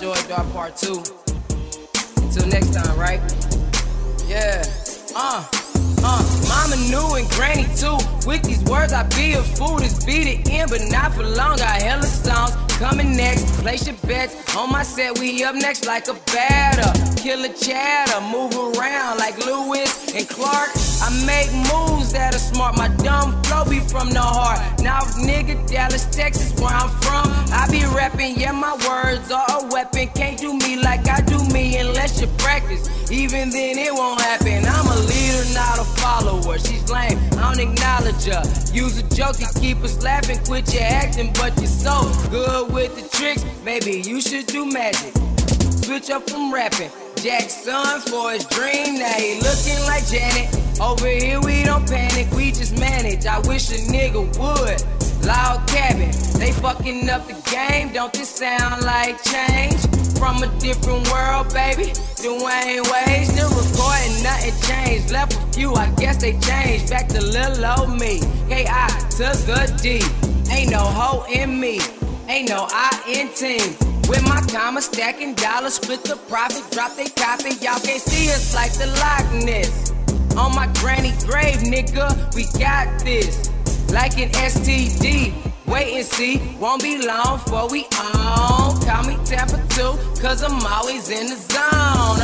Drop Part 2. Until next time, right? Yeah. Uh. Uh, mama knew and granny too. With these words, I be a fool. This beat it in, but not for long. Got hella songs coming next. Place your bets on my set. We up next like a batter. Killer chatter, move around like Lewis and Clark. I make moves that are smart. My dumb flow be from the heart. Now, nigga, Dallas, Texas, where I'm from. I be rapping, yeah, my words are a weapon. Can't do me like I do me unless you practice. Even then, it won't happen. I'm a leader, not a follower. She's lame, I don't acknowledge her. Use a joke to keep us laughing. Quit your acting, but you're so good with the tricks. Maybe you should do magic. Switch up from rapping. Jackson for his dream, now he looking like Janet. Over here I wish a nigga would. Loud cabin, they fucking up the game. Don't this sound like change? From a different world, baby. Dwayne Wade still recording, nothing changed. Left a few, I guess they changed. Back to little old me. K.I. took a D. Ain't no hoe in me, ain't no I in team. With my comma stacking dollars, split the profit, drop they copy. Y'all can't see us like the Loch Ness. On my granny grave, nigga, we got this. Like an STD. Wait and see, won't be long before we on. Call me Tampa 2, cause I'm always in the zone.